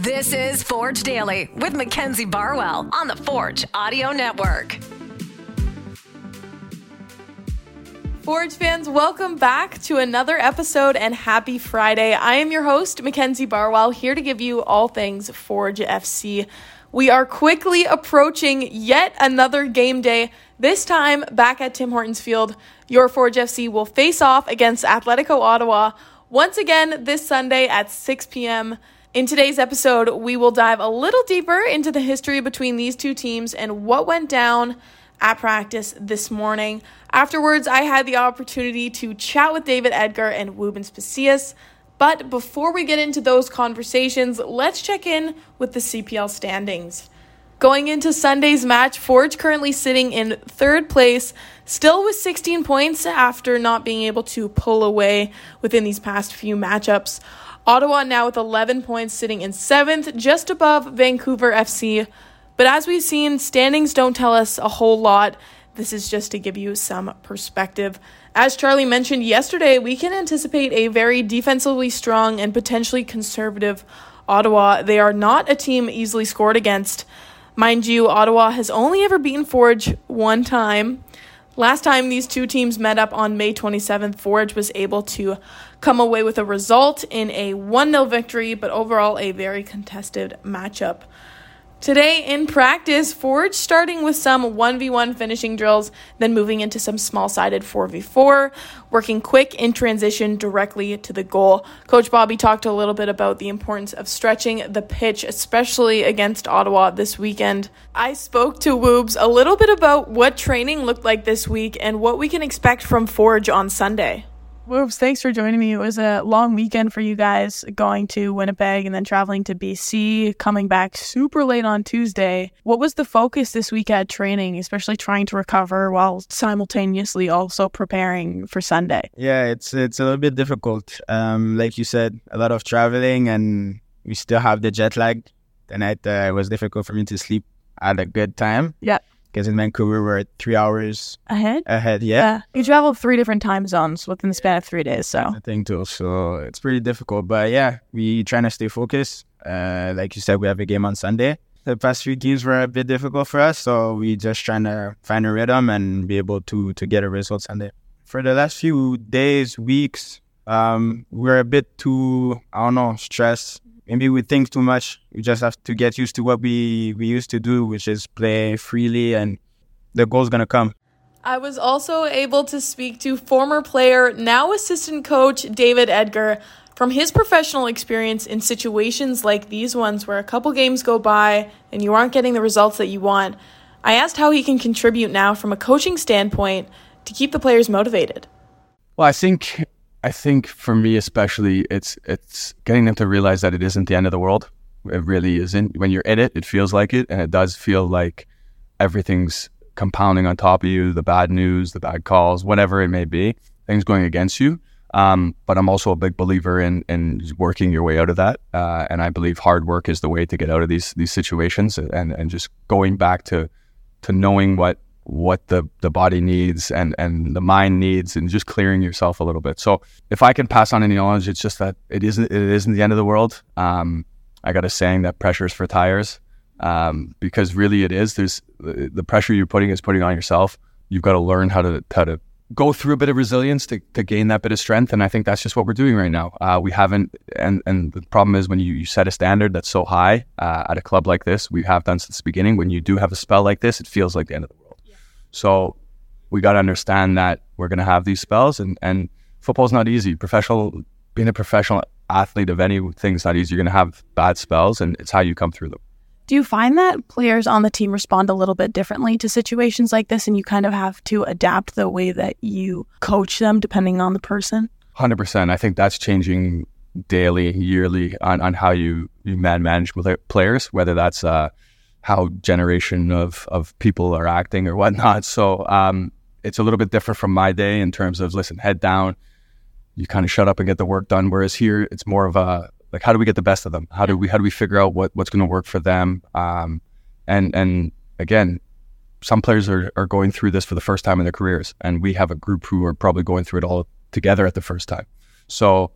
This is Forge Daily with Mackenzie Barwell on the Forge Audio Network. Forge fans, welcome back to another episode and happy Friday. I am your host, Mackenzie Barwell, here to give you all things Forge FC. We are quickly approaching yet another game day, this time back at Tim Hortons Field. Your Forge FC will face off against Atletico Ottawa once again this Sunday at 6 p.m. In today's episode, we will dive a little deeper into the history between these two teams and what went down at practice this morning. Afterwards, I had the opportunity to chat with David Edgar and Woobens Pacius. But before we get into those conversations, let's check in with the CPL standings. Going into Sunday's match, Forge currently sitting in third place, still with 16 points after not being able to pull away within these past few matchups. Ottawa now with 11 points, sitting in seventh, just above Vancouver FC. But as we've seen, standings don't tell us a whole lot. This is just to give you some perspective. As Charlie mentioned yesterday, we can anticipate a very defensively strong and potentially conservative Ottawa. They are not a team easily scored against. Mind you, Ottawa has only ever beaten Forge one time. Last time these two teams met up on May 27th, Forge was able to come away with a result in a 1 0 victory, but overall a very contested matchup. Today in practice, Forge starting with some 1v1 finishing drills, then moving into some small sided 4v4, working quick in transition directly to the goal. Coach Bobby talked a little bit about the importance of stretching the pitch, especially against Ottawa this weekend. I spoke to Woobs a little bit about what training looked like this week and what we can expect from Forge on Sunday. Woobs, thanks for joining me. It was a long weekend for you guys going to Winnipeg and then traveling to BC, coming back super late on Tuesday. What was the focus this week at training, especially trying to recover while simultaneously also preparing for Sunday? Yeah, it's it's a little bit difficult. Um, like you said, a lot of traveling and we still have the jet lag. The night uh, it was difficult for me to sleep at a good time. Yeah because in Vancouver we're three hours ahead. Ahead, yeah. You traveled three different time zones within the span of three days, so I think too. So it's pretty difficult, but yeah, we trying to stay focused. Uh, like you said, we have a game on Sunday. The past few games were a bit difficult for us, so we just trying to find a rhythm and be able to to get a result Sunday. For the last few days, weeks, um, we're a bit too I don't know stressed maybe we think too much. We just have to get used to what we, we used to do, which is play freely, and the goal's going to come. I was also able to speak to former player, now assistant coach David Edgar from his professional experience in situations like these ones where a couple games go by and you aren't getting the results that you want. I asked how he can contribute now from a coaching standpoint to keep the players motivated. Well, I think I think for me especially, it's it's getting them to realize that it isn't the end of the world. It really isn't. When you're in it, it feels like it, and it does feel like everything's compounding on top of you. The bad news, the bad calls, whatever it may be, things going against you. Um, but I'm also a big believer in in working your way out of that, uh, and I believe hard work is the way to get out of these these situations, and and just going back to to knowing what what the, the body needs and, and the mind needs and just clearing yourself a little bit. So if I can pass on any knowledge, it's just that it isn't it isn't the end of the world. Um, I got a saying that pressure's for tires. Um, because really it is. There's the pressure you're putting is putting on yourself. You've got to learn how to how to go through a bit of resilience to, to gain that bit of strength. And I think that's just what we're doing right now. Uh, we haven't, and, and the problem is when you, you set a standard that's so high uh, at a club like this, we have done since the beginning. When you do have a spell like this, it feels like the end of the world. So we got to understand that we're going to have these spells, and and football's not easy. Professional being a professional athlete of anything's not easy. You're going to have bad spells, and it's how you come through them. Do you find that players on the team respond a little bit differently to situations like this, and you kind of have to adapt the way that you coach them depending on the person? Hundred percent. I think that's changing daily, yearly on, on how you you man manage players, whether that's uh, how generation of of people are acting or whatnot. So um, it's a little bit different from my day in terms of listen, head down, you kind of shut up and get the work done. Whereas here, it's more of a like, how do we get the best of them? How do we how do we figure out what what's going to work for them? Um, and and again, some players are, are going through this for the first time in their careers, and we have a group who are probably going through it all together at the first time. So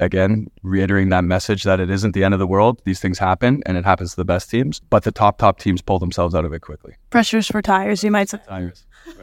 again, reiterating that message that it isn't the end of the world. These things happen and it happens to the best teams, but the top, top teams pull themselves out of it quickly. Pressures for tires, you might say. Tires.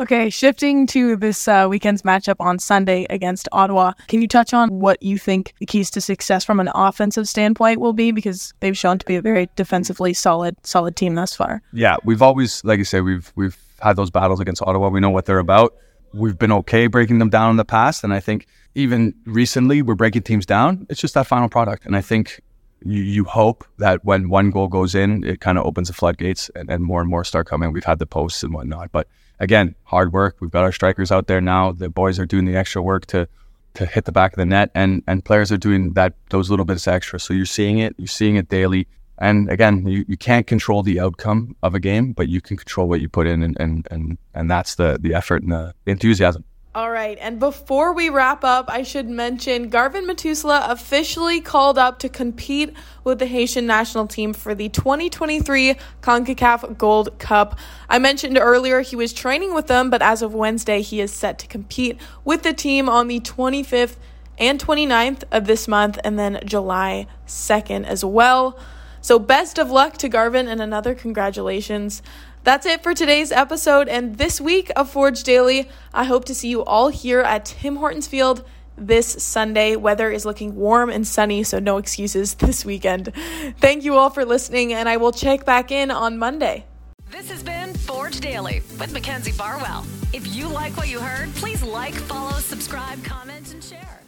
Okay, shifting to this uh, weekend's matchup on Sunday against Ottawa, can you touch on what you think the keys to success from an offensive standpoint will be? Because they've shown to be a very defensively solid, solid team thus far. Yeah, we've always, like I say, we've we've had those battles against Ottawa. We know what they're about. We've been okay breaking them down in the past, and I think even recently we're breaking teams down. It's just that final product, and I think you, you hope that when one goal goes in, it kind of opens the floodgates and, and more and more start coming. We've had the posts and whatnot, but again, hard work. We've got our strikers out there now. The boys are doing the extra work to to hit the back of the net, and and players are doing that those little bits extra. So you're seeing it. You're seeing it daily. And again, you, you can't control the outcome of a game, but you can control what you put in, and and and, and that's the the effort and the enthusiasm. All right, and before we wrap up, I should mention Garven Metusala officially called up to compete with the Haitian national team for the 2023 CONCACAF Gold Cup. I mentioned earlier he was training with them, but as of Wednesday, he is set to compete with the team on the 25th and 29th of this month, and then July 2nd as well. So, best of luck to Garven and another congratulations. That's it for today's episode and this week of Forge Daily. I hope to see you all here at Tim Hortons Field this Sunday. Weather is looking warm and sunny, so no excuses this weekend. Thank you all for listening, and I will check back in on Monday. This has been Forge Daily with Mackenzie Barwell. If you like what you heard, please like, follow, subscribe, comment, and share.